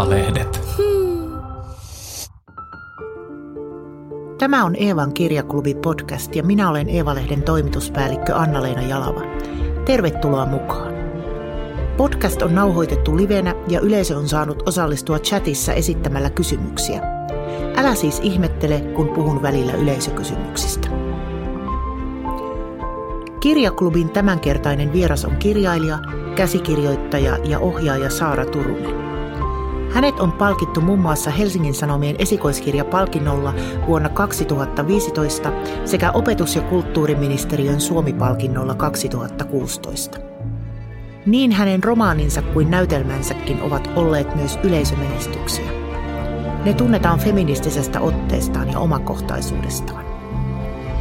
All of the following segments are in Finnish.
Maalehdet. Tämä on Eevan kirjaklubi podcast ja minä olen Eeva-lehden toimituspäällikkö Anna-Leena Jalava. Tervetuloa mukaan. Podcast on nauhoitettu livenä ja yleisö on saanut osallistua chatissa esittämällä kysymyksiä. Älä siis ihmettele, kun puhun välillä yleisökysymyksistä. Kirjaklubin tämänkertainen vieras on kirjailija, käsikirjoittaja ja ohjaaja Saara Turunen. Hänet on palkittu muun muassa Helsingin Sanomien esikoiskirjapalkinnolla vuonna 2015 sekä opetus- ja kulttuuriministeriön Suomi-palkinnolla 2016. Niin hänen romaaninsa kuin näytelmänsäkin ovat olleet myös yleisömenestyksiä. Ne tunnetaan feministisestä otteestaan ja omakohtaisuudestaan.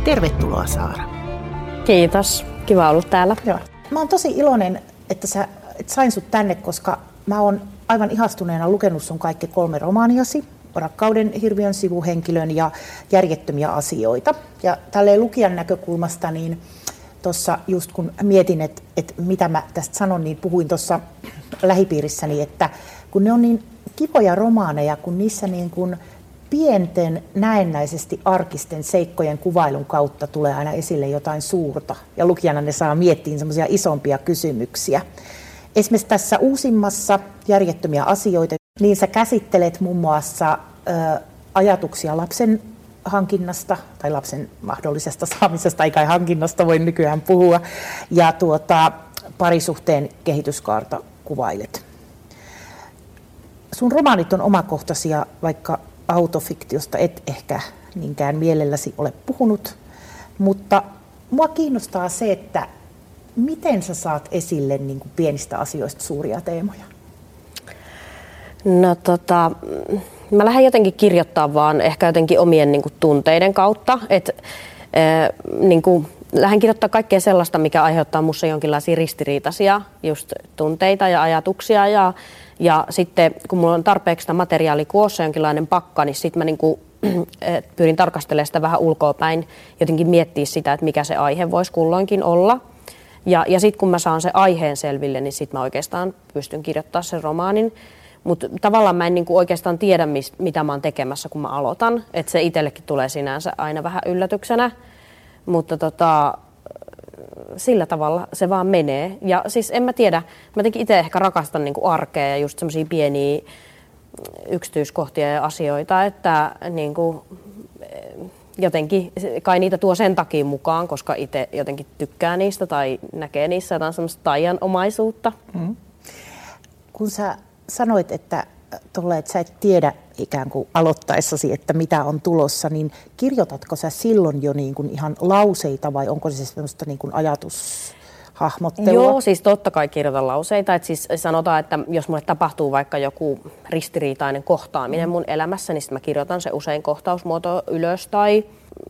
Tervetuloa Saara. Kiitos. Kiva olla täällä. Joo. Mä oon tosi iloinen, että, sä, että sain sut tänne, koska mä oon aivan ihastuneena lukenut sun kaikki kolme romaaniasi, Rakkauden hirviön sivuhenkilön ja Järjettömiä asioita. Ja tälleen lukijan näkökulmasta, niin tuossa just kun mietin, että, että mitä mä tästä sanon, niin puhuin tuossa lähipiirissäni, että kun ne on niin kivoja romaaneja, kun niissä niin kuin pienten näennäisesti arkisten seikkojen kuvailun kautta tulee aina esille jotain suurta. Ja lukijana ne saa miettiä semmoisia isompia kysymyksiä. Esimerkiksi tässä uusimmassa järjettömiä asioita, niin sä käsittelet muun muassa ö, ajatuksia lapsen hankinnasta tai lapsen mahdollisesta saamisesta, eikä hankinnasta voi nykyään puhua, ja tuota, parisuhteen kehityskaarta kuvailet. Sun romaanit on omakohtaisia, vaikka autofiktiosta et ehkä niinkään mielelläsi ole puhunut, mutta mua kiinnostaa se, että miten sä saat esille niin kuin pienistä asioista suuria teemoja? No tota, mä lähden jotenkin kirjoittaa vaan ehkä jotenkin omien niin kuin, tunteiden kautta. Et, äh, niin kuin, lähden kirjoittaa kaikkea sellaista, mikä aiheuttaa minussa jonkinlaisia ristiriitaisia just tunteita ja ajatuksia. Ja, ja sitten kun mulla on tarpeeksi sitä materiaalia koossa jonkinlainen pakka, niin sitten mä niin kuin, pyrin tarkastelemaan sitä vähän ulkoapäin, jotenkin miettiä sitä, että mikä se aihe voisi kulloinkin olla – ja, ja sitten kun mä saan se aiheen selville, niin sitten mä oikeastaan pystyn kirjoittamaan sen romaanin. Mutta tavallaan mä en niinku oikeastaan tiedä, mis, mitä mä oon tekemässä, kun mä aloitan. Että se itsellekin tulee sinänsä aina vähän yllätyksenä. Mutta tota, sillä tavalla se vaan menee. Ja siis en mä tiedä, mä jotenkin itse ehkä rakastan niinku arkea ja just semmoisia pieniä yksityiskohtia ja asioita, että niinku, jotenkin kai niitä tuo sen takia mukaan, koska itse jotenkin tykkää niistä tai näkee niissä jotain semmoista taianomaisuutta. Mm. Kun sä sanoit, että tolle, että sä et tiedä ikään kuin aloittaessasi, että mitä on tulossa, niin kirjoitatko sä silloin jo niin kuin ihan lauseita vai onko se semmoista niin kuin ajatus hahmottelua? Joo, siis totta kai kirjoitan lauseita. Et siis sanotaan, että jos mulle tapahtuu vaikka joku ristiriitainen kohtaaminen mm. mun elämässä, niin mä kirjoitan se usein kohtausmuoto ylös tai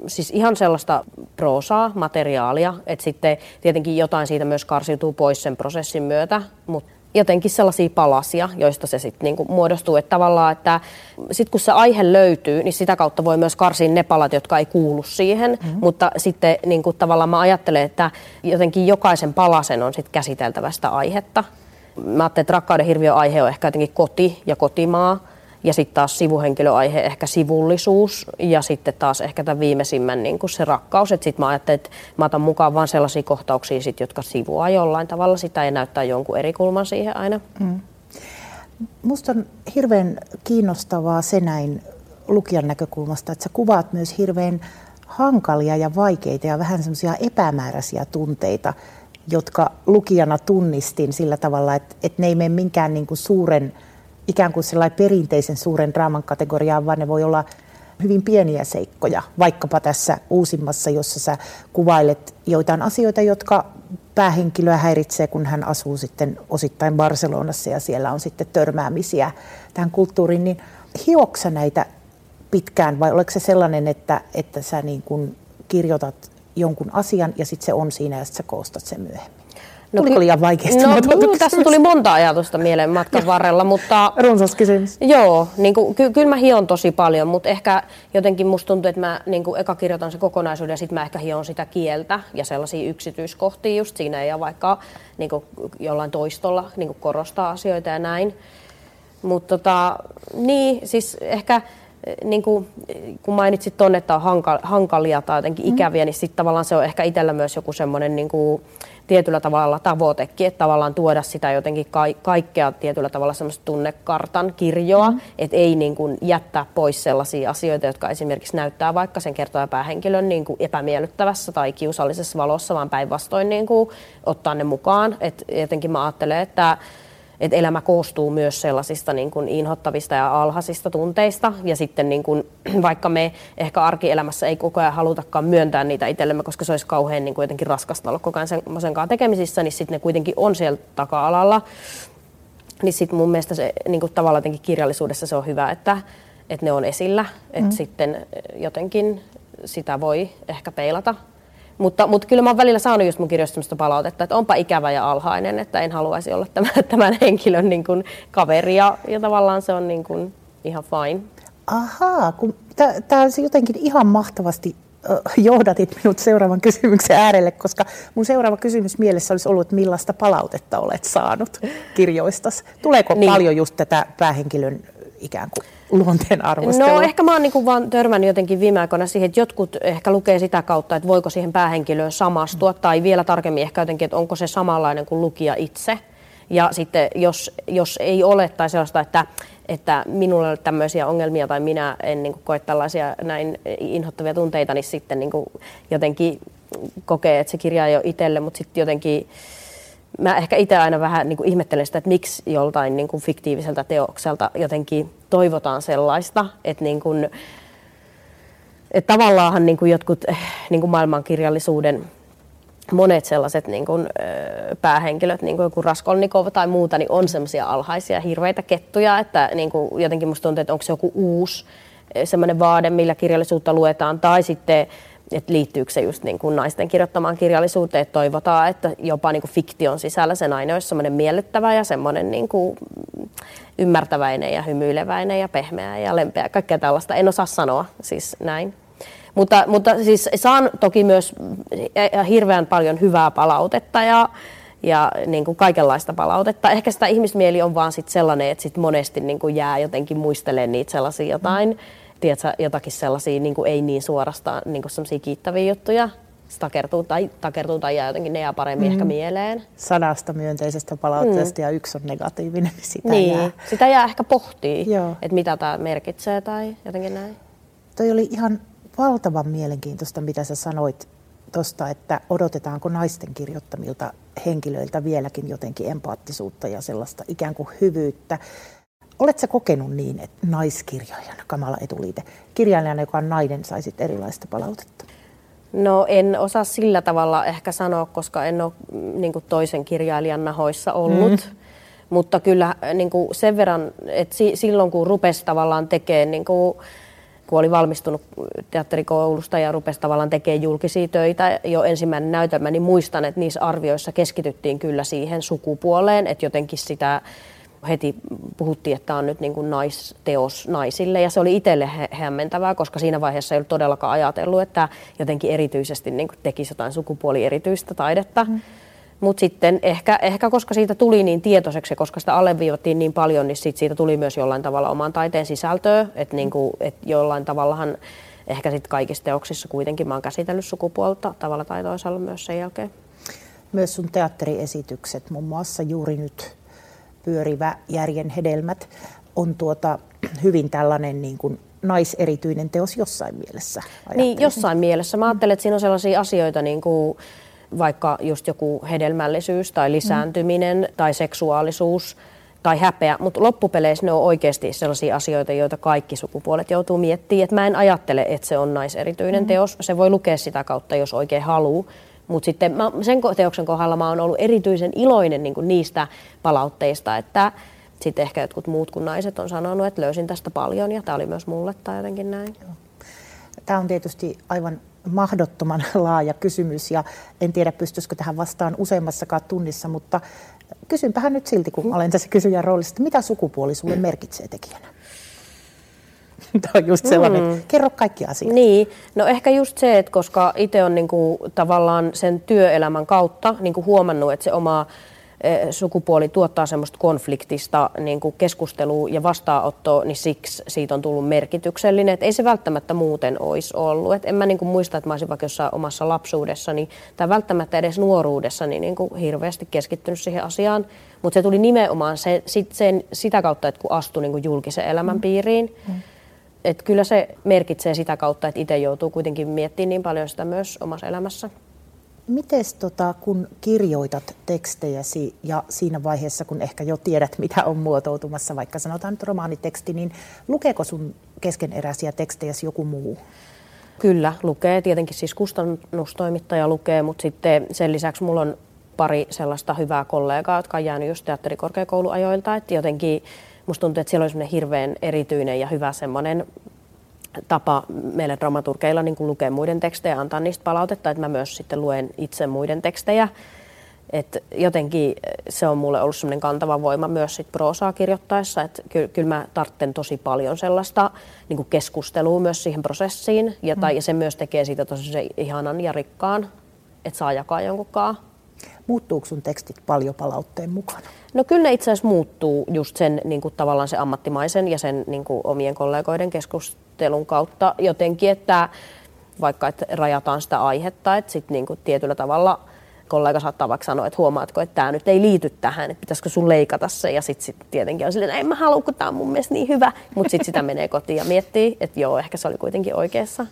siis ihan sellaista proosaa, materiaalia, että sitten tietenkin jotain siitä myös karsiutuu pois sen prosessin myötä, mutta jotenkin sellaisia palasia, joista se sitten niinku muodostuu. Että tavallaan, että sitten kun se aihe löytyy, niin sitä kautta voi myös karsia ne palat, jotka ei kuulu siihen. Mm-hmm. Mutta sitten niinku tavallaan mä ajattelen, että jotenkin jokaisen palasen on sitten käsiteltävästä aihetta. Mä ajattelen, että rakkauden hirviö aihe on ehkä jotenkin koti ja kotimaa. Ja sitten taas sivuhenkilöaihe ehkä sivullisuus ja sitten taas ehkä tämän viimeisimmän niin kuin se rakkaus. Että sitten mä ajattelin, että mä otan mukaan vain sellaisia kohtauksia, sit, jotka sivuaa jollain tavalla sitä ja näyttää jonkun eri kulman siihen aina. Mm. Musta on hirveän kiinnostavaa se näin lukijan näkökulmasta, että sä kuvaat myös hirveän hankalia ja vaikeita ja vähän semmoisia epämääräisiä tunteita, jotka lukijana tunnistin sillä tavalla, että, että ne ei mene minkään niin kuin suuren ikään kuin sellainen perinteisen suuren draaman kategoriaan, vaan ne voi olla hyvin pieniä seikkoja, vaikkapa tässä uusimmassa, jossa sä kuvailet joitain asioita, jotka päähenkilöä häiritsee, kun hän asuu sitten osittain Barcelonassa ja siellä on sitten törmäämisiä tähän kulttuuriin, niin hioksa näitä pitkään vai oliko se sellainen, että, että sä niin kuin kirjoitat jonkun asian ja sitten se on siinä ja sitten sä koostat sen myöhemmin? No, Tuliko liian vaikeasti? No, no, tässä tuli monta ajatusta mieleen matkan varrella, mutta... Runsas kysymys. Joo, niin kuin, ky- kyllä mä hion tosi paljon, mutta ehkä jotenkin musta tuntuu, että mä niin kuin eka kirjoitan se kokonaisuuden ja sitten mä ehkä hion sitä kieltä ja sellaisia yksityiskohtia just siinä ja vaikka niin kuin jollain toistolla niin kuin korostaa asioita ja näin. Mutta tota, niin, siis ehkä niin kuin, kun mainitsit tuonne, että on hankalia tai jotenkin mm. ikäviä, niin sitten tavallaan se on ehkä itsellä myös joku semmoinen niin kuin, tietyllä tavalla tavoitekin, että tavallaan tuoda sitä jotenkin ka- kaikkea tietyllä tavalla semmoista tunnekartan kirjoa, mm. että ei niin kuin jättää pois sellaisia asioita, jotka esimerkiksi näyttää vaikka sen kertoja päähenkilön niin kuin epämiellyttävässä tai kiusallisessa valossa, vaan päinvastoin niin kuin ottaa ne mukaan. Et jotenkin mä ajattelen, että että elämä koostuu myös sellaisista niin kuin inhottavista ja alhaisista tunteista. Ja sitten niin kuin, vaikka me ehkä arkielämässä ei koko ajan halutakaan myöntää niitä itsellemme, koska se olisi kauhean niin kuin jotenkin raskasta olla koko ajan sen kanssa tekemisissä, niin sitten ne kuitenkin on siellä taka-alalla. Niin sitten mun mielestä se niin kuin tavallaan jotenkin kirjallisuudessa se on hyvä, että, että ne on esillä. Että mm. sitten jotenkin sitä voi ehkä peilata mutta, mutta kyllä mä oon välillä saanut just mun kirjoista palautetta, että onpa ikävä ja alhainen, että en haluaisi olla tämän, tämän henkilön niin kuin kaveri ja, ja tavallaan se on niin kuin ihan fine. Ahaa, kun tämä jotenkin ihan mahtavasti johdatit minut seuraavan kysymyksen äärelle, koska mun seuraava kysymys mielessä olisi ollut, että millaista palautetta olet saanut kirjoistas. Tuleeko niin. paljon just tätä päähenkilön ikään kuin luonteen arvostelua? No ehkä mä oon niin vaan törmännyt jotenkin viime aikoina siihen, että jotkut ehkä lukee sitä kautta, että voiko siihen päähenkilöön samastua, mm. tai vielä tarkemmin ehkä jotenkin, että onko se samanlainen kuin lukija itse. Ja sitten jos, jos ei ole tai sellaista, että, että minulla ei ole tämmöisiä ongelmia tai minä en niin kuin, koe tällaisia näin inhottavia tunteita, niin sitten niin kuin, jotenkin kokee, että se kirja ei ole itselle, mutta sitten jotenkin mä ehkä itse aina vähän niin kuin ihmettelen sitä, että miksi joltain niin kuin fiktiiviseltä teokselta jotenkin toivotaan sellaista, että niin kuin, että tavallaanhan niin kuin jotkut eh, niin kuin maailmankirjallisuuden monet sellaiset niin kuin, päähenkilöt, niin kuin joku Raskolnikov tai muuta, niin on semmoisia alhaisia, hirveitä kettuja, että niin kuin jotenkin musta tuntuu, että onko se joku uusi semmoinen vaade, millä kirjallisuutta luetaan, tai sitten että liittyykö se just niin kuin naisten kirjoittamaan kirjallisuuteen, että toivotaan, että jopa niin kuin fiktion sisällä se nainen olisi semmoinen miellyttävä ja semmoinen niin kuin ymmärtäväinen ja hymyileväinen ja pehmeä ja lempeä, kaikkea tällaista. En osaa sanoa siis näin. Mutta, mutta siis saan toki myös hirveän paljon hyvää palautetta ja, ja niin kuin kaikenlaista palautetta. Ehkä sitä ihmismieli on vaan sit sellainen, että sit monesti niin kuin jää jotenkin muistelemaan niitä sellaisia jotain, mm tiedätkö, jotakin sellaisia niin kuin ei niin suorastaan niin kuin kiittäviä juttuja. Se takertuu tai, takertuu tai jää jotenkin ne jää paremmin mm. ehkä mieleen. Sadasta myönteisestä palautteesta mm. ja yksi on negatiivinen, niin sitä niin, jää. sitä jää ehkä pohtii, että mitä tämä merkitsee tai jotenkin näin. Toi oli ihan valtavan mielenkiintoista, mitä sä sanoit tuosta, että odotetaanko naisten kirjoittamilta henkilöiltä vieläkin jotenkin empaattisuutta ja sellaista ikään kuin hyvyyttä. Oletko kokenut niin, että naiskirjailijana, kamala etuliite, kirjailijana, joka on nainen, saisit erilaista palautetta? No en osaa sillä tavalla ehkä sanoa, koska en ole mm, niin toisen kirjailijan nahoissa ollut. Mm. Mutta kyllä niin kuin sen verran, että silloin kun rupesi tavallaan tekemään, niin kuin, kun oli valmistunut teatterikoulusta ja rupesi tavallaan tekemään julkisia töitä, jo ensimmäinen näytelmä, niin muistan, että niissä arvioissa keskityttiin kyllä siihen sukupuoleen, että jotenkin sitä heti puhuttiin, että tämä on nyt niin kuin naisteos naisille ja se oli itselle hämmentävää, koska siinä vaiheessa ei ollut todellakaan ajatellut, että jotenkin erityisesti niin kuin tekisi jotain sukupuoli-erityistä taidetta. Mm. Mutta sitten ehkä, ehkä koska siitä tuli niin tietoiseksi, koska sitä alleviivattiin niin paljon, niin sit siitä tuli myös jollain tavalla oman taiteen sisältöä. Että niinku, et jollain tavallahan ehkä sit kaikissa teoksissa kuitenkin mä oon käsitellyt sukupuolta tavalla tai toisella myös sen jälkeen. Myös sun teatteriesitykset, muun muassa juuri nyt pyörivä järjen hedelmät on tuota, hyvin tällainen niin kuin naiserityinen teos jossain mielessä. Niin, jossain mielessä. Mä ajattelen, että siinä on sellaisia asioita niin kuin vaikka just joku hedelmällisyys tai lisääntyminen mm. tai seksuaalisuus tai häpeä, mutta loppupeleissä ne on oikeasti sellaisia asioita, joita kaikki sukupuolet joutuu miettimään. Et mä en ajattele, että se on naiserityinen mm. teos. Se voi lukea sitä kautta, jos oikein haluaa. Mutta sitten mä, sen teoksen kohdalla mä oon ollut erityisen iloinen niin niistä palautteista, että sitten ehkä jotkut muut kuin naiset on sanonut, että löysin tästä paljon ja tämä oli myös mulle tai jotenkin näin. Tämä on tietysti aivan mahdottoman laaja kysymys ja en tiedä pystyisikö tähän vastaan useammassakaan tunnissa, mutta kysynpähän nyt silti, kun olen tässä kysyjän roolissa, että mitä sukupuoli sulle merkitsee tekijänä? Tämä on just sellainen, mm. kerro kaikki asiat. Niin, no ehkä just se, että koska itse on niinku tavallaan sen työelämän kautta niinku huomannut, että se oma sukupuoli tuottaa semmoista konfliktista niin kuin keskustelua ja vastaanottoa, niin siksi siitä on tullut merkityksellinen. Et ei se välttämättä muuten olisi ollut. Et en mä niin kuin muista, että mä olisin vaikka jossain omassa lapsuudessani tai välttämättä edes nuoruudessani niin kuin hirveästi keskittynyt siihen asiaan. Mutta se tuli nimenomaan se, sit sen, sitä kautta, että kun astui niin kuin julkisen elämän mm. piiriin. Mm. Et kyllä se merkitsee sitä kautta, että itse joutuu kuitenkin miettimään niin paljon sitä myös omassa elämässä. Miten tota, kun kirjoitat tekstejäsi ja siinä vaiheessa, kun ehkä jo tiedät, mitä on muotoutumassa, vaikka sanotaan nyt romaaniteksti, niin lukeeko sun keskeneräisiä tekstejäsi joku muu? Kyllä, lukee. Tietenkin siis kustannustoimittaja lukee, mutta sitten sen lisäksi mulla on pari sellaista hyvää kollegaa, jotka on jäänyt just teatterikorkeakouluajoilta. Että jotenkin musta tuntuu, että siellä on semmoinen hirveän erityinen ja hyvä semmoinen tapa meille dramaturgeilla niin lukea muiden tekstejä, antaa niistä palautetta, että mä myös sitten luen itse muiden tekstejä. Et jotenkin se on mulle ollut semmoinen kantava voima myös sit proosaa kirjoittaessa, että ky- kyllä mä tartten tosi paljon sellaista niin keskustelua myös siihen prosessiin, ja, tai, ja se myös tekee siitä tosi se ihanan ja rikkaan, että saa jakaa jonkunkaan. Muuttuuko sun tekstit paljon palautteen mukana? No kyllä ne itse asiassa muuttuu just sen niin kuin tavallaan se ammattimaisen ja sen niin kuin omien kollegoiden keskustelun kautta jotenkin, että vaikka että rajataan sitä aihetta, että sitten niin kuin tietyllä tavalla kollega saattaa vaikka sanoa, että huomaatko, että tämä nyt ei liity tähän, että pitäisikö sun leikata se ja sitten sit tietenkin on silleen, että en mä halua, kun tämä on mun mielestä niin hyvä, mutta sitten sitä menee kotiin ja miettii, että joo, ehkä se oli kuitenkin oikeassa.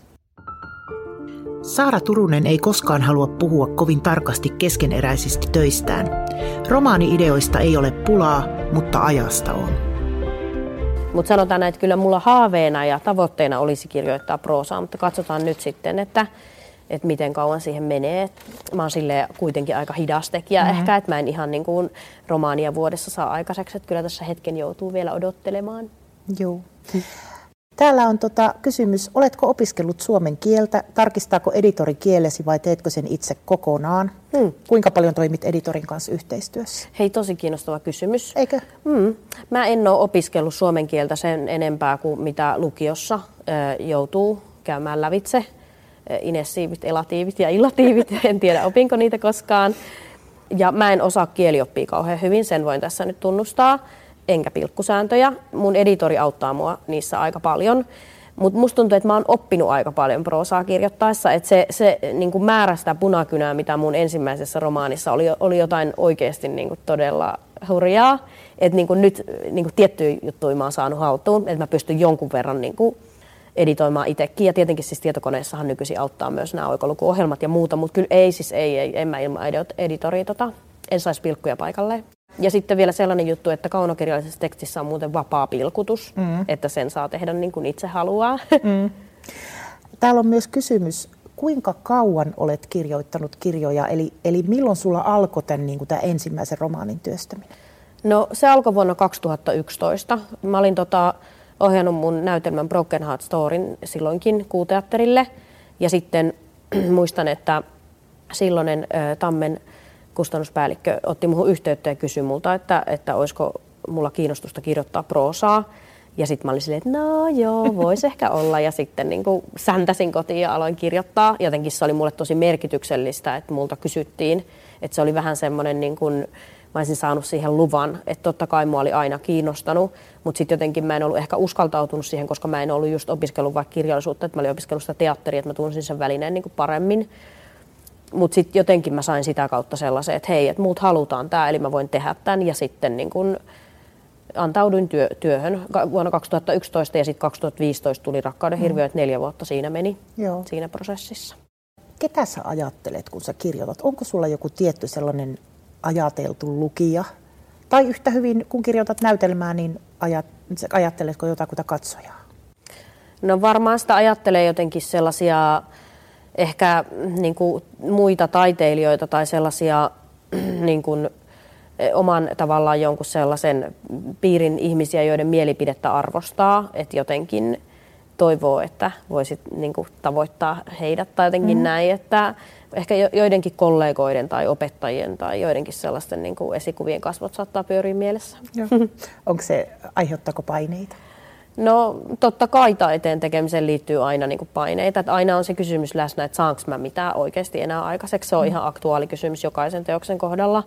Saara Turunen ei koskaan halua puhua kovin tarkasti keskeneräisistä töistään. Romaani-ideoista ei ole pulaa, mutta ajasta on. Mutta sanotaan, että kyllä mulla haaveena ja tavoitteena olisi kirjoittaa proosaa, mutta katsotaan nyt sitten, että, että miten kauan siihen menee. Mä oon sille kuitenkin aika hidas tekijä mm-hmm. ehkä, että mä en ihan niin kuin romaania vuodessa saa aikaiseksi, että kyllä tässä hetken joutuu vielä odottelemaan. Joo. Täällä on tota kysymys, oletko opiskellut suomen kieltä, tarkistaako editori kielesi vai teetkö sen itse kokonaan? Hmm. Kuinka paljon toimit editorin kanssa yhteistyössä? Hei, tosi kiinnostava kysymys. Eikö? Hmm. Mä en ole opiskellut suomen kieltä sen enempää kuin mitä lukiossa äh, joutuu käymään lävitse. Inessiivit, elatiivit ja illatiivit, en tiedä opinko niitä koskaan. Ja mä en osaa kielioppia kauhean hyvin, sen voin tässä nyt tunnustaa enkä pilkkusääntöjä. Mun editori auttaa mua niissä aika paljon. Mutta musta tuntuu, että mä oon oppinut aika paljon proosaa kirjoittaessa, että se, se niin määrä sitä punakynää, mitä mun ensimmäisessä romaanissa oli, oli jotain oikeasti niin todella hurjaa. Että niin nyt niin tiettyjä juttuja mä oon saanut haltuun, että mä pystyn jonkun verran niin editoimaan itsekin. Ja tietenkin siis tietokoneessahan nykyisin auttaa myös nämä oikolukuohjelmat ja muuta, mutta kyllä ei siis ei, ei en mä ilman editoria tota, en saisi pilkkuja paikalleen. Ja sitten vielä sellainen juttu, että kaunokirjallisessa tekstissä on muuten vapaa pilkutus, mm. että sen saa tehdä niin kuin itse haluaa. Mm. Täällä on myös kysymys, kuinka kauan olet kirjoittanut kirjoja, eli, eli milloin sulla alkoi tämän, niin kuin tämän ensimmäisen romaanin työstäminen? No se alkoi vuonna 2011. Mä olin tota, ohjannut mun näytelmän Broken Heart Storyn silloinkin kuuteatterille. Ja sitten muistan, että silloinen ö, Tammen kustannuspäällikkö otti muuhun yhteyttä ja kysyi multa, että, että olisiko mulla kiinnostusta kirjoittaa proosaa. Ja sitten mä olin silleen, että no joo, voisi ehkä olla. Ja sitten niin kuin säntäsin kotiin ja aloin kirjoittaa. Jotenkin se oli mulle tosi merkityksellistä, että multa kysyttiin. Että se oli vähän semmoinen, niin kuin, mä olisin saanut siihen luvan. Että totta kai mua oli aina kiinnostanut. Mutta sitten jotenkin mä en ollut ehkä uskaltautunut siihen, koska mä en ollut just opiskellut vaikka kirjallisuutta. Että mä olin opiskellut sitä teatteria, että mä tunsin sen välineen niin kuin paremmin. Mutta sitten jotenkin mä sain sitä kautta sellaisen, että hei, että muut halutaan tämä, eli mä voin tehdä tämän. Ja sitten niin kun antauduin työ, työhön vuonna 2011 ja sitten 2015 tuli Rakkauden hirviö, mm. että neljä vuotta siinä meni Joo. siinä prosessissa. Ketä sä ajattelet, kun sä kirjoitat? Onko sulla joku tietty sellainen ajateltu lukija? Tai yhtä hyvin, kun kirjoitat näytelmää, niin ajat, ajatteletko jotakuta katsojaa? No varmaan sitä ajattelee jotenkin sellaisia ehkä niin kuin muita taiteilijoita tai sellaisia niin kuin, e, oman tavallaan jonkun sellaisen piirin ihmisiä, joiden mielipidettä arvostaa, että jotenkin toivoo, että voisit niin kuin, tavoittaa heidät tai jotenkin mm. näin, että ehkä joidenkin kollegoiden tai opettajien tai joidenkin sellaisten niin kuin esikuvien kasvot saattaa pyöriä mielessä. Onko se, aiheuttaako paineita? No totta kai taiteen tekemiseen liittyy aina niin kuin paineita. Että aina on se kysymys läsnä, että saanko mä mitään oikeasti enää aikaiseksi. Se on mm. ihan aktuaali kysymys jokaisen teoksen kohdalla.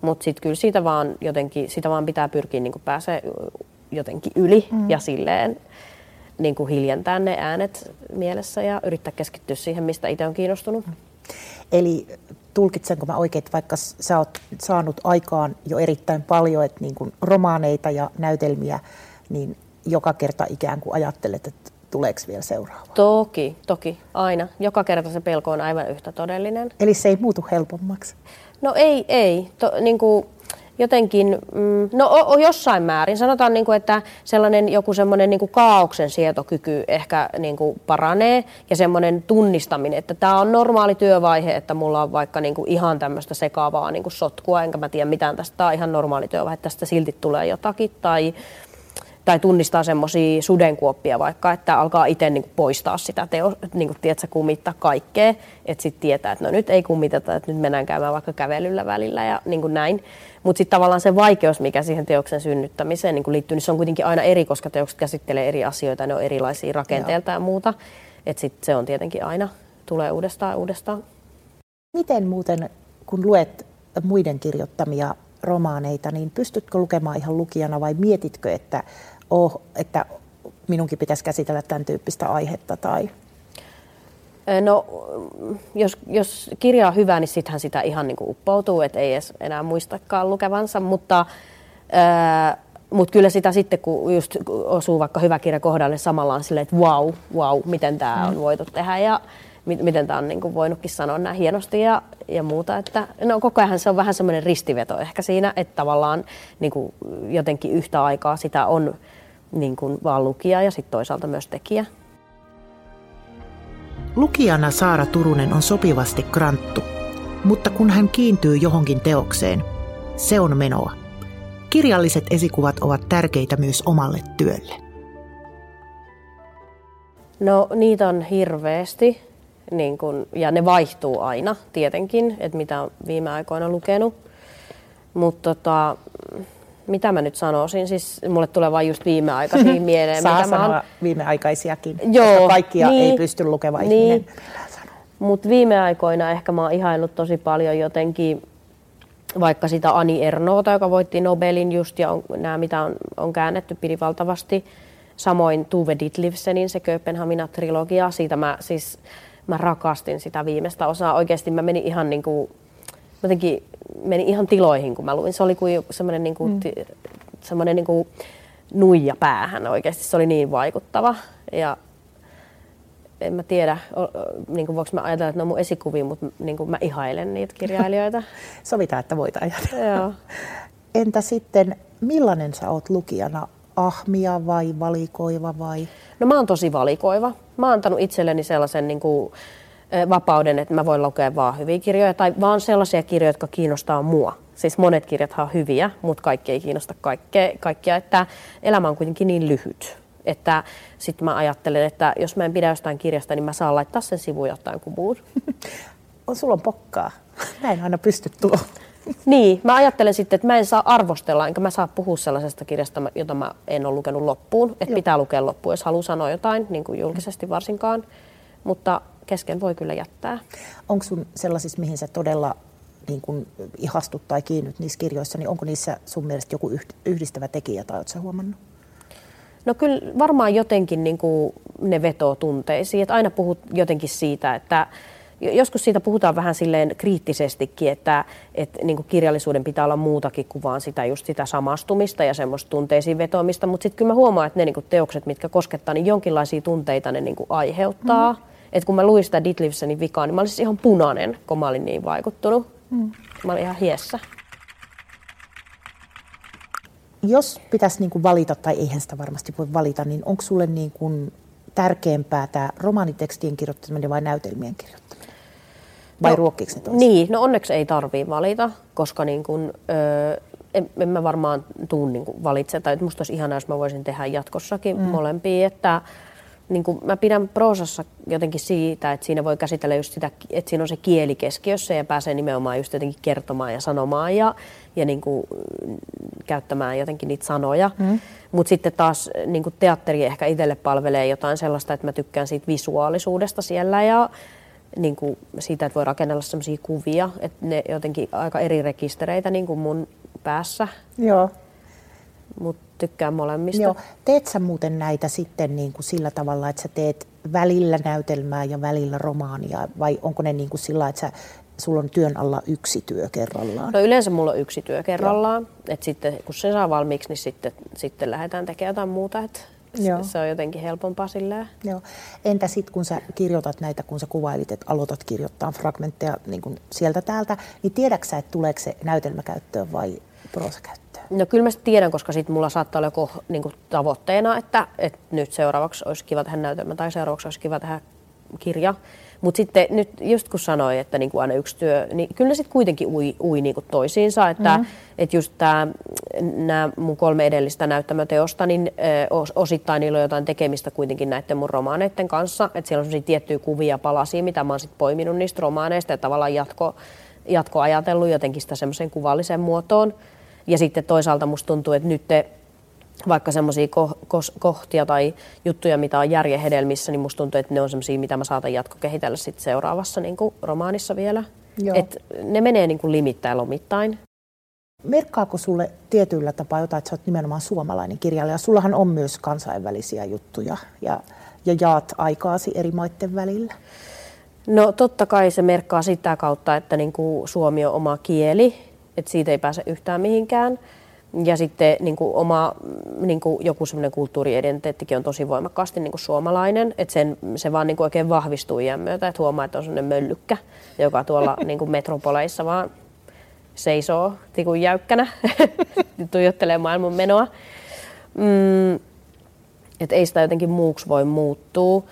Mutta sitten kyllä siitä vaan jotenkin, sitä vaan pitää pyrkiä niin pääsee jotenkin yli mm. ja silleen niin kuin hiljentää ne äänet mielessä ja yrittää keskittyä siihen, mistä itse on kiinnostunut. Eli tulkitsenko mä oikein, että vaikka sä oot saanut aikaan jo erittäin paljon, että niin kuin romaaneita ja näytelmiä, niin joka kerta ikään kuin ajattelet, että tuleeko vielä seuraava? Toki, toki, aina. Joka kerta se pelko on aivan yhtä todellinen. Eli se ei muutu helpommaksi? No ei, ei. To, niin kuin, jotenkin, mm, no o, o, jossain määrin. Sanotaan, niin kuin, että sellainen joku semmoinen niin kuin kaauksen sietokyky ehkä niin kuin paranee ja semmoinen tunnistaminen, että tämä on normaali työvaihe, että mulla on vaikka niin kuin ihan tämmöistä sekaavaa niin kuin sotkua, enkä mä tiedä mitään tästä, tämä on ihan normaali työvaihe, tästä silti tulee jotakin tai tai tunnistaa semmoisia sudenkuoppia vaikka, että alkaa itse niin poistaa sitä teo, niin kuin, tiedätkö, kummittaa kaikkea, että sitten tietää, että no nyt ei kummiteta, että nyt mennään käymään vaikka kävelyllä välillä ja niin kuin näin. Mutta sitten tavallaan se vaikeus, mikä siihen teoksen synnyttämiseen niin liittyy, niin se on kuitenkin aina eri, koska teokset käsittelee eri asioita, ne on erilaisia rakenteelta ja muuta. Että sitten se on tietenkin aina, tulee uudestaan uudestaan. Miten muuten, kun luet muiden kirjoittamia romaaneita, niin pystytkö lukemaan ihan lukijana vai mietitkö, että, oh, että minunkin pitäisi käsitellä tämän tyyppistä aihetta? Tai... No, jos, jos kirja on hyvä, niin sittenhän sitä ihan niin kuin uppoutuu, että ei edes enää muistakaan lukevansa, mutta, ää, mutta kyllä sitä sitten, kun just osuu vaikka hyvä kirja kohdalle, samalla on silleen, että wow, wow, miten tämä on mm. voitu tehdä ja miten tämä on niin kuin voinutkin sanoa näin hienosti ja, ja muuta. Että, no koko ajan se on vähän semmoinen ristiveto ehkä siinä, että tavallaan niin kuin jotenkin yhtä aikaa sitä on niin kuin vaan lukija ja sitten toisaalta myös tekijä. Lukijana Saara Turunen on sopivasti kranttu, mutta kun hän kiintyy johonkin teokseen, se on menoa. Kirjalliset esikuvat ovat tärkeitä myös omalle työlle. No niitä on hirveästi niin kun, ja ne vaihtuu aina tietenkin, että mitä on viime aikoina lukenut. Mutta tota, mitä mä nyt sanoisin, siis mulle tulee vain just viimeaikaisia mieleen. Saa mitä sanoa mä oon... viimeaikaisiakin, Joo, koska kaikkia niin, ei pysty lukeva niin. ihminen Mutta viime aikoina ehkä mä oon ihaillut tosi paljon jotenkin vaikka sitä Ani Ernoota, joka voitti Nobelin just, ja on, nämä mitä on, on käännetty, pidi valtavasti. Samoin Tuve Ditlivsenin se Kööpenhamina-trilogia, siitä mä siis mä rakastin sitä viimeistä osaa. Oikeasti mä menin ihan niin kuin, jotenkin menin ihan tiloihin, kun mä luin. Se oli kuin semmoinen niin kuin, mm. semmoinen niin kuin nuija päähän oikeasti. Se oli niin vaikuttava. Ja en mä tiedä, niin kuin voiko mä ajatella, että ne on mun esikuvia, mutta niin kuin mä ihailen niitä kirjailijoita. Sovitaan, että voit ajatella. Joo. Entä sitten, millainen sä oot lukijana? Ahmia vai valikoiva vai? No mä oon tosi valikoiva. Mä oon antanut itselleni sellaisen niin kuin, vapauden, että mä voin lukea vaan hyviä kirjoja tai vaan sellaisia kirjoja, jotka kiinnostaa mua. Siis monet kirjat on hyviä, mutta kaikki ei kiinnosta kaikkea, kaikkia, että elämä on kuitenkin niin lyhyt. Että sitten mä ajattelen, että jos mä en pidä jostain kirjasta, niin mä saan laittaa sen sivuun jotain kubuun. on, sulla on pokkaa. Mä en aina pysty tuo. Niin, mä ajattelen sitten, että mä en saa arvostella, enkä mä saa puhua sellaisesta kirjasta, jota mä en ole lukenut loppuun. Että pitää lukea loppuun, jos haluaa sanoa jotain, niin kuin julkisesti varsinkaan. Mutta kesken voi kyllä jättää. Onko sun sellaisissa, mihin sä todella niin kun ihastut tai kiinnyt niissä kirjoissa, niin onko niissä sun mielestä joku yhdistävä tekijä tai oletko huomannut? No kyllä varmaan jotenkin niin kuin ne vetoo tunteisiin. Että aina puhut jotenkin siitä, että joskus siitä puhutaan vähän silleen kriittisestikin, että, että niin kuin kirjallisuuden pitää olla muutakin kuin vaan sitä, just sitä samastumista ja semmoista tunteisiin vetoamista, mutta sitten kyllä mä huomaan, että ne niin kuin teokset, mitkä koskettaa, niin jonkinlaisia tunteita ne niin kuin aiheuttaa. Mm. Et kun mä luin sitä Ditlivsenin vikaa, niin mä olin siis ihan punainen, kun mä olin niin vaikuttunut. Mm. Mä olin ihan hiessä. Jos pitäisi niin kuin valita, tai eihän sitä varmasti voi valita, niin onko sulle niin kuin tärkeämpää tämä romaanitekstien kirjoittaminen vai näytelmien kirjoittaminen? Vai no, ruokkiiko ne Niin, no onneksi ei tarvii valita, koska niin kun, öö, en, en mä varmaan tuun niin valitse. Tai musta olisi ihanaa, jos mä voisin tehdä jatkossakin mm. molempia. Että, niin kuin mä pidän proosassa jotenkin siitä, että siinä voi käsitellä just sitä, että siinä on se kieli keskiössä ja pääsee nimenomaan just jotenkin kertomaan ja sanomaan ja, ja niin kuin, käyttämään jotenkin niitä sanoja. Mm. Mutta sitten taas niin kuin teatteri ehkä itselle palvelee jotain sellaista, että mä tykkään siitä visuaalisuudesta siellä ja niin kuin siitä, että voi rakennella sellaisia kuvia, että ne jotenkin aika eri rekistereitä niin kuin mun päässä. Joo. Mutta tykkään molemmista. Joo. Teet sä muuten näitä sitten niin kuin sillä tavalla, että sä teet välillä näytelmää ja välillä romaania, vai onko ne niin kuin sillä, että sä, sulla on työn alla yksi työ kerrallaan? No yleensä mulla on yksi työ kerrallaan, että sitten kun se saa valmiiksi, niin sitten, sitten lähdetään tekemään jotain muuta, että Joo. se on jotenkin helpompaa silleen. Joo. Entä sitten kun sä kirjoitat näitä, kun sä kuvailit, että aloitat kirjoittaa fragmentteja niin kuin sieltä täältä, niin tiedätkö sä, että tuleeko se näytelmäkäyttöön vai prosakäyttöön? No kyllä mä tiedän, koska sitten mulla saattaa olla joku niin kuin tavoitteena, että, että nyt seuraavaksi olisi kiva tehdä näytelmä tai seuraavaksi olisi kiva tehdä kirja. Mutta sitten nyt just kun sanoin, että niin kuin aina yksi työ, niin kyllä ne sitten kuitenkin ui, ui niin kuin toisiinsa. Että mm-hmm. et just nämä mun kolme edellistä näyttämöteosta, niin osittain niillä on jotain tekemistä kuitenkin näiden mun romaaneiden kanssa. Että siellä on sellaisia tiettyjä kuvia, palasia, mitä mä oon sitten poiminut niistä romaaneista ja tavallaan jatko, jatkoajatellut jotenkin sitä semmoiseen kuvalliseen muotoon. Ja sitten toisaalta musta tuntuu, että nyt te, vaikka semmoisia ko- ko- kohtia tai juttuja, mitä on järjen hedelmissä, niin musta tuntuu, että ne on semmoisia, mitä mä saatan jatkokehitellä sitten seuraavassa niin kuin romaanissa vielä. Et ne menee niin kuin limittäin lomittain. Merkkaako sulle tietyllä tapaa jotain, että sä oot nimenomaan suomalainen kirjailija? Sullahan on myös kansainvälisiä juttuja ja, ja jaat aikaasi eri maiden välillä. No totta kai se merkkaa sitä kautta, että niin kuin suomi on oma kieli, että siitä ei pääse yhtään mihinkään. Ja sitten niin kuin oma niin kuin joku semmoinen kulttuuriidentiteettikin on tosi voimakkaasti niin kuin suomalainen, että sen, se vaan niin kuin oikein vahvistuu iän myötä, että huomaa, että on semmoinen möllykkä, joka tuolla niin kuin metropoleissa vaan seisoo tikun jäykkänä, tuijottelee maailman menoa. Mm, että ei sitä jotenkin muuksi voi muuttua.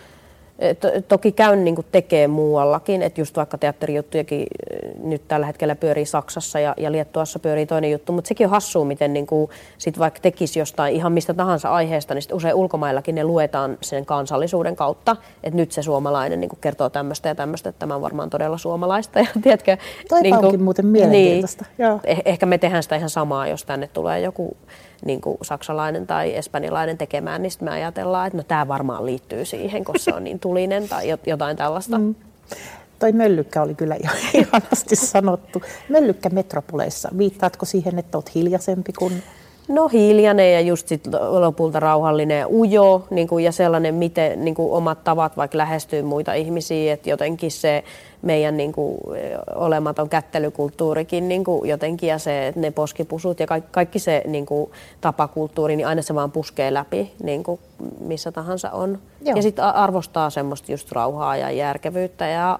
Toki käyn niin tekee muuallakin, että just vaikka teatterijuttujakin nyt tällä hetkellä pyörii Saksassa ja, ja Liettuassa pyörii toinen juttu, mutta sekin on hassua, miten niin kuin sit vaikka tekisi jostain ihan mistä tahansa aiheesta, niin usein ulkomaillakin ne luetaan sen kansallisuuden kautta, että nyt se suomalainen niin kertoo tämmöistä ja tämmöistä, että tämä on varmaan todella suomalaista. Ja, tiedätkö, Toi niin kuin, onkin muuten mielenkiintoista. Niin, Joo. Eh, ehkä me tehdään sitä ihan samaa, jos tänne tulee joku niin kuin saksalainen tai espanjalainen tekemään, niin me ajatellaan, että no tämä varmaan liittyy siihen, koska se on niin tulinen tai jotain tällaista. Mm. Toi möllykkä oli kyllä ihan ihanasti sanottu. Möllykkä metropoleissa. Viittaatko siihen, että olet hiljaisempi kuin No hiljainen ja just sit lopulta rauhallinen ja ujo niin kuin, ja sellainen, miten niin kuin, omat tavat vaikka lähestyy muita ihmisiä, että jotenkin se meidän niin kuin, olematon kättelykulttuurikin niin kuin, jotenkin ja se, että ne poskipusut ja kaikki, kaikki se niin kuin, tapakulttuuri, niin aina se vaan puskee läpi niin kuin, missä tahansa on. Joo. Ja sitten arvostaa semmoista just rauhaa ja järkevyyttä ja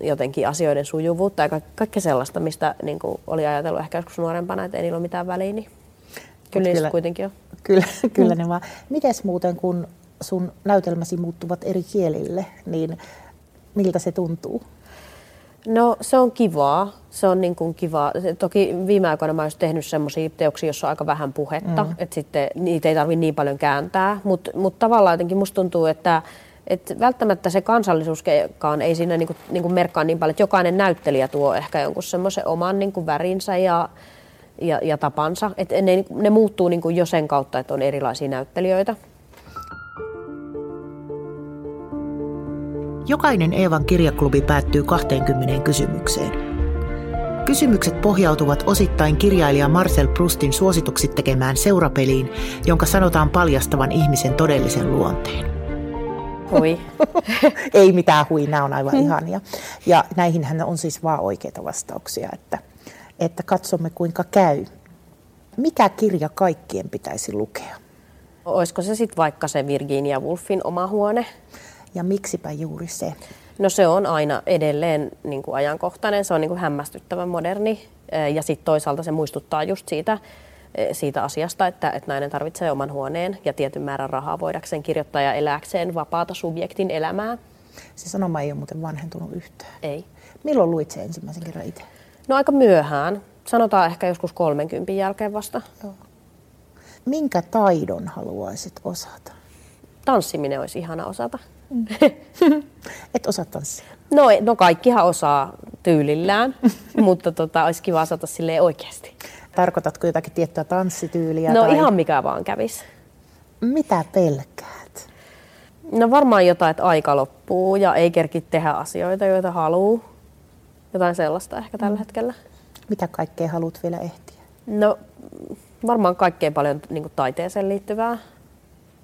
jotenkin asioiden sujuvuutta ja kaikkea sellaista, mistä niin kuin, oli ajatellut ehkä joskus nuorempana, että ei niillä ole mitään väliä. Niin Kyllä, kyllä kuitenkin on. Kyllä, kyllä mm. ne vaan. Mites muuten, kun sun näytelmäsi muuttuvat eri kielille, niin miltä se tuntuu? No se on kivaa. Se on niin kuin kivaa. Toki viime aikoina mä olisin tehnyt semmoisia teoksia, joissa on aika vähän puhetta, mm. että sitten niitä ei tarvitse niin paljon kääntää. Mutta mut tavallaan jotenkin musta tuntuu, että et välttämättä se kansallisuuskaan ei siinä niinku, niinku merkkaa niin paljon, että jokainen näyttelijä tuo ehkä jonkun semmoisen oman niinku värinsä ja ja, ja tapansa. Et ne, ne muuttuu niin kuin jo sen kautta, että on erilaisia näyttelijöitä. Jokainen Eevan kirjaklubi päättyy 20 kysymykseen. Kysymykset pohjautuvat osittain kirjailija Marcel Proustin suosituksi tekemään seurapeliin, jonka sanotaan paljastavan ihmisen todellisen luonteen. Hui. Ei mitään hui, nämä on aivan ihania. Ja näihin on siis vaan oikeita vastauksia, että että katsomme kuinka käy. Mikä kirja kaikkien pitäisi lukea? Olisiko se sitten vaikka se Virginia Woolfin oma huone? Ja miksipä juuri se? No se on aina edelleen niin kuin ajankohtainen, se on niin kuin hämmästyttävän moderni ja sitten toisaalta se muistuttaa just siitä, siitä asiasta, että, että nainen tarvitsee oman huoneen ja tietyn määrän rahaa voidakseen kirjoittaa ja elääkseen vapaata subjektin elämää. Se sanoma ei ole muuten vanhentunut yhtään. Ei. Milloin luit se ensimmäisen kerran itse? No aika myöhään. Sanotaan ehkä joskus 30 jälkeen vasta. Joo. Minkä taidon haluaisit osata? Tanssiminen olisi ihana osata. Mm. Et osaa tanssia? No, no kaikkihan osaa tyylillään, mutta tota, olisi kiva osata sille oikeasti. Tarkoitatko jotakin tiettyä tanssityyliä? No tai... ihan mikä vaan kävisi. Mitä pelkäät? No varmaan jotain, että aika loppuu ja ei kerki tehdä asioita, joita haluaa. Jotain sellaista ehkä tällä mm. hetkellä. Mitä kaikkea haluat vielä ehtiä? No varmaan kaikkein paljon niin kuin taiteeseen liittyvää.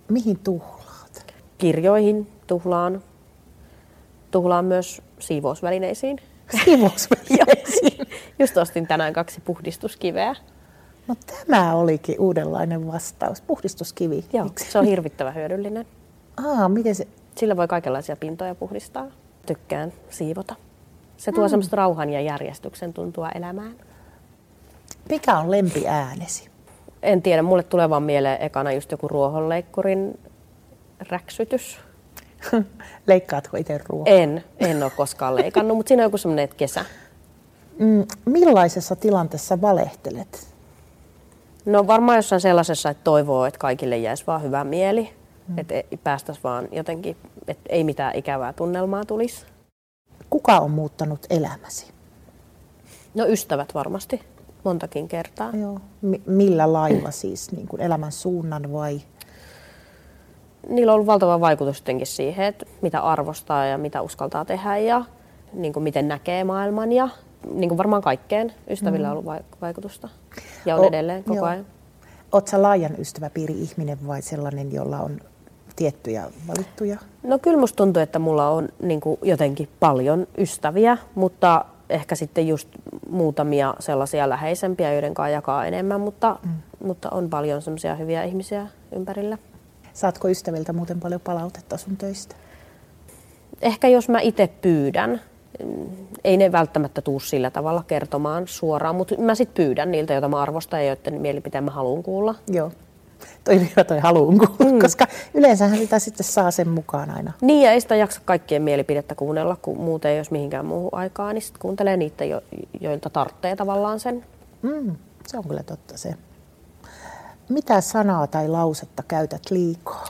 Mihin tuhlaat? Kirjoihin tuhlaan. Tuhlaan myös siivousvälineisiin. Siivousvälineisiin? Just ostin tänään kaksi puhdistuskiveä. No tämä olikin uudenlainen vastaus. Puhdistuskivi. Joo, Miksi? se on hirvittävän hyödyllinen. Aa, miten se? Sillä voi kaikenlaisia pintoja puhdistaa. Tykkään siivota. Se tuo mm. semmoista rauhan ja järjestyksen tuntua elämään. Mikä on lempiäänesi? En tiedä, mulle tulee vaan mieleen ekana just joku ruohonleikkurin räksytys. Leikkaatko itse ruohon? En, en ole koskaan leikannut, mutta siinä on joku semmoinen kesä. Mm, millaisessa tilanteessa valehtelet? No varmaan jossain sellaisessa, että toivoo, että kaikille jäisi vaan hyvä mieli. Mm. Että päästäisiin vaan jotenkin, että ei mitään ikävää tunnelmaa tulisi. Kuka on muuttanut elämäsi? No ystävät varmasti, montakin kertaa. Joo. M- millä lailla siis, niin kuin elämän suunnan vai? Niillä on ollut valtava vaikutus jotenkin siihen, että mitä arvostaa ja mitä uskaltaa tehdä ja niin kuin miten näkee maailman ja niin kuin varmaan kaikkeen ystävillä on ollut vaikutusta ja on o, edelleen koko joo. ajan. Oletko laajan ystäväpiiri ihminen vai sellainen, jolla on tiettyjä valittuja? No kyllä musta tuntuu, että mulla on niin kuin jotenkin paljon ystäviä, mutta ehkä sitten just muutamia sellaisia läheisempiä, joiden kanssa jakaa enemmän, mutta, mm. mutta on paljon semmoisia hyviä ihmisiä ympärillä. Saatko ystäviltä muuten paljon palautetta sun töistä? Ehkä jos mä itse pyydän, ei ne välttämättä tuu sillä tavalla kertomaan suoraan, mutta mä sitten pyydän niiltä, joita mä arvostan ja joiden mielipiteen mä haluan kuulla. Joo. Toi hyvä toi haluun kuulla, mm. koska yleensähän sitä sitten saa sen mukaan aina. Niin ja ei sitä jaksa kaikkien mielipidettä kuunnella, kun muuten ei olisi mihinkään muuhun aikaa, niin sitten kuuntelee niitä, jo, joilta tarvitsee tavallaan sen. Mm, se on kyllä totta se. Mitä sanaa tai lausetta käytät liikaa?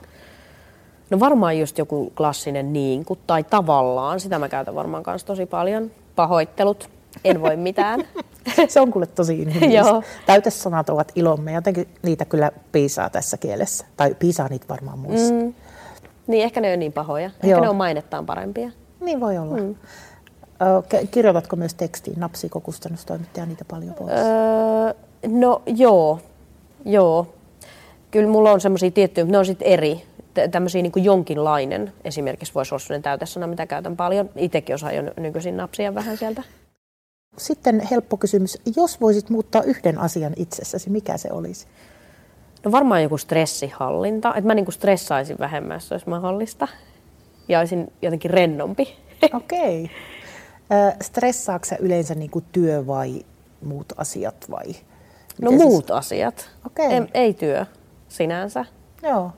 No varmaan just joku klassinen niin kuin, tai tavallaan, sitä mä käytän varmaan kanssa tosi paljon. Pahoittelut, en voi mitään. Se on kuule tosi inhimillistä. Täytesanat ovat ilomme, jotenkin niitä kyllä piisaa tässä kielessä. Tai piisaa niitä varmaan muissa. Mm. Niin, ehkä ne on niin pahoja. Ehkä Joo. ne on mainettaan parempia. Niin voi olla. Mm. Kirjoitatko myös tekstiin? Napsiko kustannustoimittaja niitä paljon pois? Öö, no joo, joo. Kyllä mulla on semmoisia tiettyjä, mutta ne on sitten eri tämmöisiä niin kuin jonkinlainen esimerkiksi voisi olla sellainen täytesana, mitä käytän paljon. Itsekin osaan jo nykyisin napsia vähän sieltä. Sitten helppo kysymys. Jos voisit muuttaa yhden asian itsessäsi, mikä se olisi? No varmaan joku stressihallinta. Että mä niin stressaisin vähemmän, jos olisi mahdollista. Ja olisin jotenkin rennompi. Okei. Okay. Stressaatko sä yleensä niin kuin työ vai muut asiat? Vai? No Miten no muut asiat. Okay. Ei, ei työ sinänsä. Joo.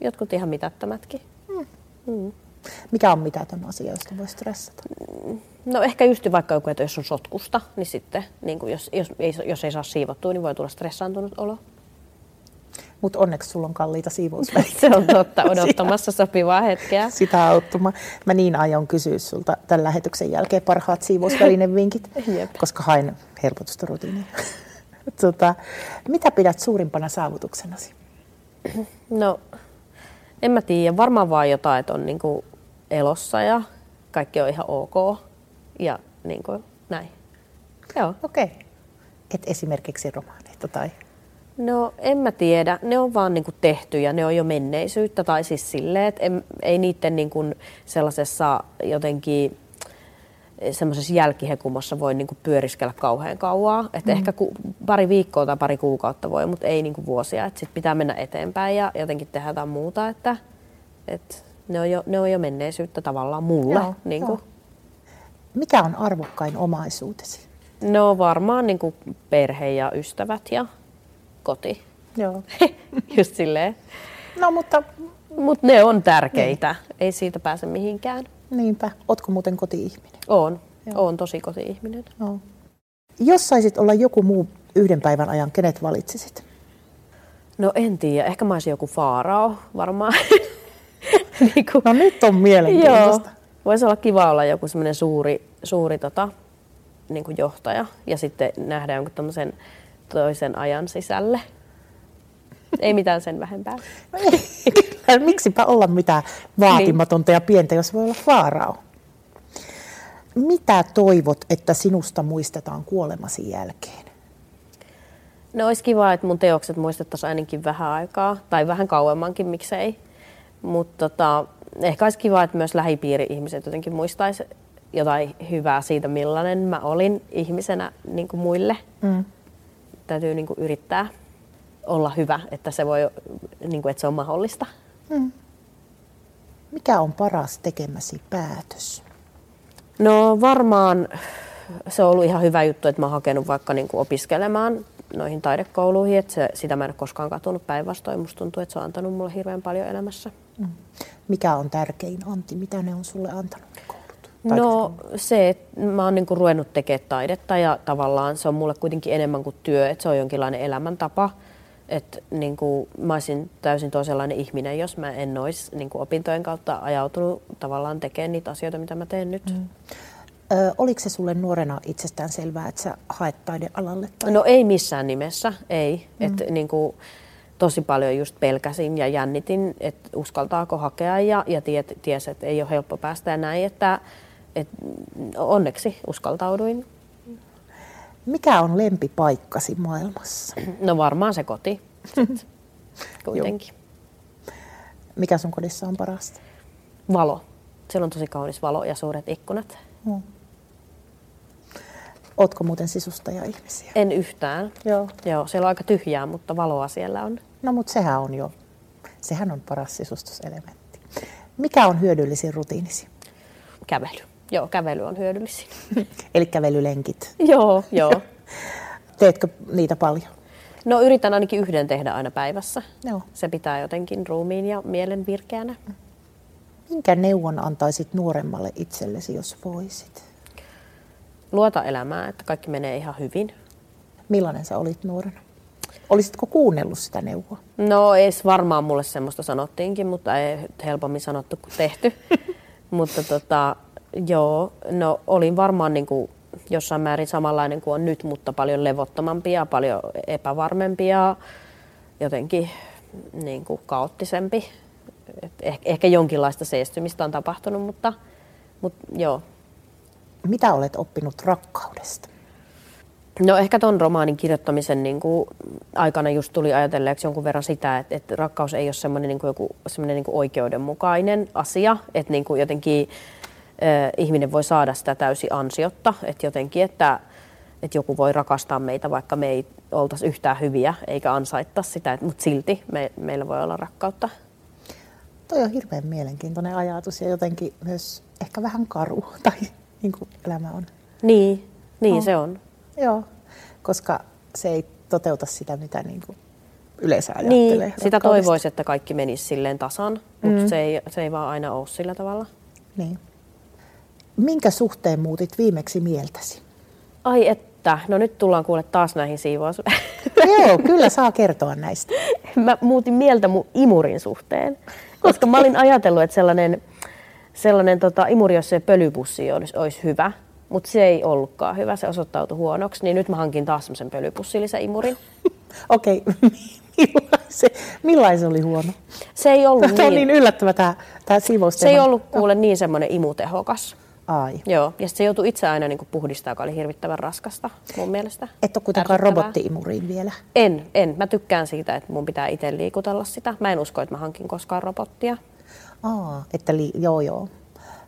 Jotkut ihan mitättömätkin. Mm. Mm. Mikä on mitätön asia, josta voi stressata? No ehkä just vaikka joku, että jos on sotkusta, niin sitten niin kuin jos, jos, ei, jos ei saa siivottua, niin voi tulla stressaantunut olo. Mutta onneksi sulla on kalliita siivousvälineitä. Se on totta, odottamassa sopivaa hetkeä. Sitä auttuma. Mä niin aion kysyä sulta tämän lähetyksen jälkeen parhaat siivousvälinevinkit, koska haen helpotusta rutiiniin. tota, mitä pidät suurimpana saavutuksenasi? No en mä tiedä, varmaan vaan jotain, että on niinku elossa ja kaikki on ihan ok ja niinku näin. Joo. Okei. Okay. Et esimerkiksi romaaneita tai? No en mä tiedä, ne on vaan niinku tehty ja ne on jo menneisyyttä tai siis silleen, että ei niiden niinku sellaisessa jotenkin semmoisessa jälkihekumassa voi niinku pyöriskellä kauhean kauaa. Et mm. Ehkä ku, pari viikkoa tai pari kuukautta voi, mutta ei niinku vuosia. Et sit pitää mennä eteenpäin ja jotenkin tehdä jotain muuta. Että, et ne, on jo, ne on jo menneisyyttä tavallaan mulle. Joo, niinku. joo. Mikä on arvokkain omaisuutesi? No varmaan niinku perhe ja ystävät ja koti. Joo. Just silleen. No mutta... Mutta ne on tärkeitä. Niin. Ei siitä pääse mihinkään. Niinpä. Ootko muuten koti-ihminen? Oon. Joo. Oon tosi koti-ihminen. Joo. Jos saisit olla joku muu yhden päivän ajan, kenet valitsisit? No en tiedä. Ehkä mä olisin joku faarao varmaan. niin kuin, no nyt on mielenkiintoista. Joo. Voisi olla kiva olla joku semmoinen suuri, suuri tota, niin kuin johtaja ja sitten nähdä jonkun tämmöisen toisen ajan sisälle. Ei mitään sen vähempää. No ei, miksipä olla mitään vaatimatonta ja pientä, jos voi olla faarao. Mitä toivot, että sinusta muistetaan kuolemasi jälkeen? No olisi kiva, että mun teokset muistettaisiin ainakin vähän aikaa, tai vähän kauemmankin, miksei. Mutta tota, ehkä olisi kiva, että myös lähipiiri-ihmiset jotenkin muistaisi jotain hyvää siitä, millainen mä olin ihmisenä niin kuin muille. Mm. Täytyy niin kuin yrittää olla hyvä, että se, voi, niin kuin, että se on mahdollista. Mm. Mikä on paras tekemäsi päätös? No varmaan se on ollut ihan hyvä juttu, että mä oon hakenut vaikka niin kuin opiskelemaan noihin taidekouluihin, että se, sitä mä en ole koskaan katunut päinvastoin. Musta tuntuu, että se on antanut mulle hirveän paljon elämässä. Mm. Mikä on tärkein anti? Mitä ne on sulle antanut? No se, että mä oon niinku ruvennut tekemään taidetta ja tavallaan se on mulle kuitenkin enemmän kuin työ, että se on jonkinlainen elämäntapa. Että niinku, mä olisin täysin toisenlainen ihminen, jos mä en olisi niinku opintojen kautta ajautunut tavallaan tekemään niitä asioita, mitä mä teen nyt. Mm. Ö, oliko se sulle nuorena itsestään selvää, että sä haet taidealalle? Tai? No ei missään nimessä, ei. Mm. Et, niinku, tosi paljon just pelkäsin ja jännitin, että uskaltaako hakea ja, ja tiet, ties, että ei ole helppo päästä ja näin, että et onneksi uskaltauduin. Mikä on lempipaikkasi maailmassa? No varmaan se koti. Kuitenkin. Mikä sun kodissa on parasta? Valo. Siellä on tosi kaunis valo ja suuret ikkunat. Hmm. Ootko muuten sisustaja-ihmisiä? En yhtään. Joo. Joo, siellä on aika tyhjää, mutta valoa siellä on. No mutta sehän on jo, sehän on paras sisustuselementti. Mikä on hyödyllisin rutiinisi? Kävely. Joo, kävely on hyödyllisin. Eli kävelylenkit. joo, joo. Teetkö niitä paljon? No yritän ainakin yhden tehdä aina päivässä. Joo. Se pitää jotenkin ruumiin ja mielen virkeänä. Minkä neuvon antaisit nuoremmalle itsellesi, jos voisit? Luota elämää, että kaikki menee ihan hyvin. Millainen sä olit nuorena? Olisitko kuunnellut sitä neuvoa? No ei varmaan mulle semmoista sanottiinkin, mutta ei helpommin sanottu kuin tehty. mutta tota, Joo, no olin varmaan niin kuin jossain määrin samanlainen kuin on nyt, mutta paljon levottomampi ja paljon epävarmempi ja jotenkin niin kuin kaoottisempi. Et ehkä jonkinlaista seestymistä on tapahtunut, mutta, mutta joo. Mitä olet oppinut rakkaudesta? No ehkä tuon romaanin kirjoittamisen niin kuin, aikana just tuli ajatelleeksi jonkun verran sitä, että, että rakkaus ei ole semmoinen, niin kuin joku, semmoinen niin kuin oikeudenmukainen asia, että niin kuin jotenkin ihminen voi saada sitä täysin ansiotta, että jotenkin, että, että joku voi rakastaa meitä, vaikka me ei oltaisi yhtään hyviä eikä ansaittaa sitä, mutta silti me, meillä voi olla rakkautta. Toi on hirveän mielenkiintoinen ajatus ja jotenkin myös ehkä vähän karu, tai niin kuin elämä on. Niin, niin no. se on. Joo, koska se ei toteuta sitä, mitä niin kuin yleensä ajattelee. Niin, sitä toivoisi, että kaikki menisi silleen tasan, mutta mm. se, ei, se ei vaan aina ole sillä tavalla. Niin. Minkä suhteen muutit viimeksi mieltäsi? Ai että, no nyt tullaan kuule taas näihin siivous. Joo, kyllä saa kertoa näistä. Mä muutin mieltä mun imurin suhteen, koska mä olin ajatellut, että sellainen, sellainen tota, imuri, jos se pölypussi olisi, olisi hyvä, mutta se ei ollutkaan hyvä, se osoittautui huonoksi, niin nyt mä hankin taas semmoisen pölypussillisen imurin. Okei, millaisen, millaisen oli huono? Se ei ollut tämä niin... on niin yllättävä tämä, tämä Se ei ollut kuule niin semmoinen imutehokas. Ai. Joo, ja se joutui itse aina niin puhdistamaan, joka oli hirvittävän raskasta mun mielestä. Et ole kuitenkaan robottiimuriin vielä? En, en. Mä tykkään siitä, että mun pitää itse liikutella sitä. Mä en usko, että mä hankin koskaan robottia. Aa, että li- joo joo.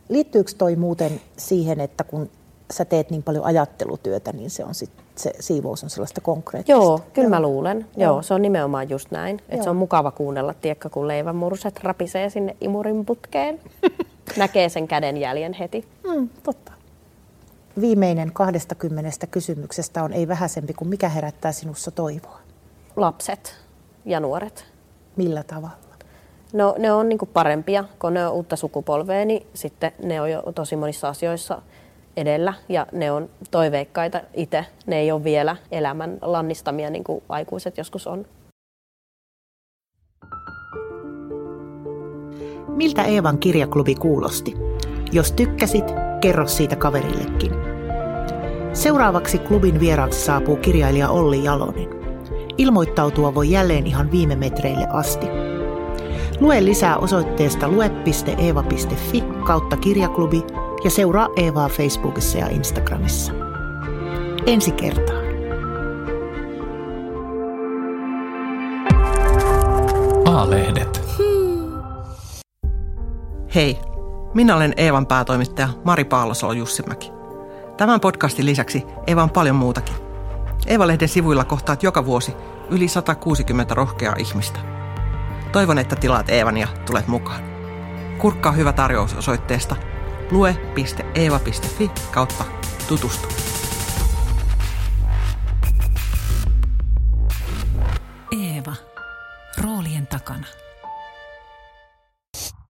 Liittyykö toi muuten siihen, että kun sä teet niin paljon ajattelutyötä, niin se, on sit, se siivous on sellaista konkreettista? Joo, kyllä joo. mä luulen. Joo. joo, se on nimenomaan just näin. Että se on mukava kuunnella, tiekka, kun leivänmurset rapisee sinne imurin putkeen. Näkee sen kädenjäljen heti. Mm, totta. Viimeinen 20 kysymyksestä on ei vähäisempi kuin mikä herättää sinussa toivoa? Lapset ja nuoret. Millä tavalla? No ne on niin parempia, kun ne on uutta sukupolvea, niin sitten ne on jo tosi monissa asioissa edellä ja ne on toiveikkaita itse. Ne ei ole vielä elämän lannistamia niin kuin aikuiset joskus on. Miltä Eevan kirjaklubi kuulosti? Jos tykkäsit, kerro siitä kaverillekin. Seuraavaksi klubin vieraaksi saapuu kirjailija Olli Jalonen. Ilmoittautua voi jälleen ihan viime metreille asti. Lue lisää osoitteesta lue.eeva.fi kautta kirjaklubi ja seuraa Eevaa Facebookissa ja Instagramissa. Ensi kertaan. A-lehdet. Hei, minä olen Eevan päätoimittaja Mari Paalosolo Jussimäki. Tämän podcastin lisäksi Eeva on paljon muutakin. Eeva-lehden sivuilla kohtaat joka vuosi yli 160 rohkeaa ihmistä. Toivon, että tilaat Eevan ja tulet mukaan. Kurkkaa hyvä tarjous osoitteesta lue.eeva.fi kautta tutustu. Eeva. Roolien takana.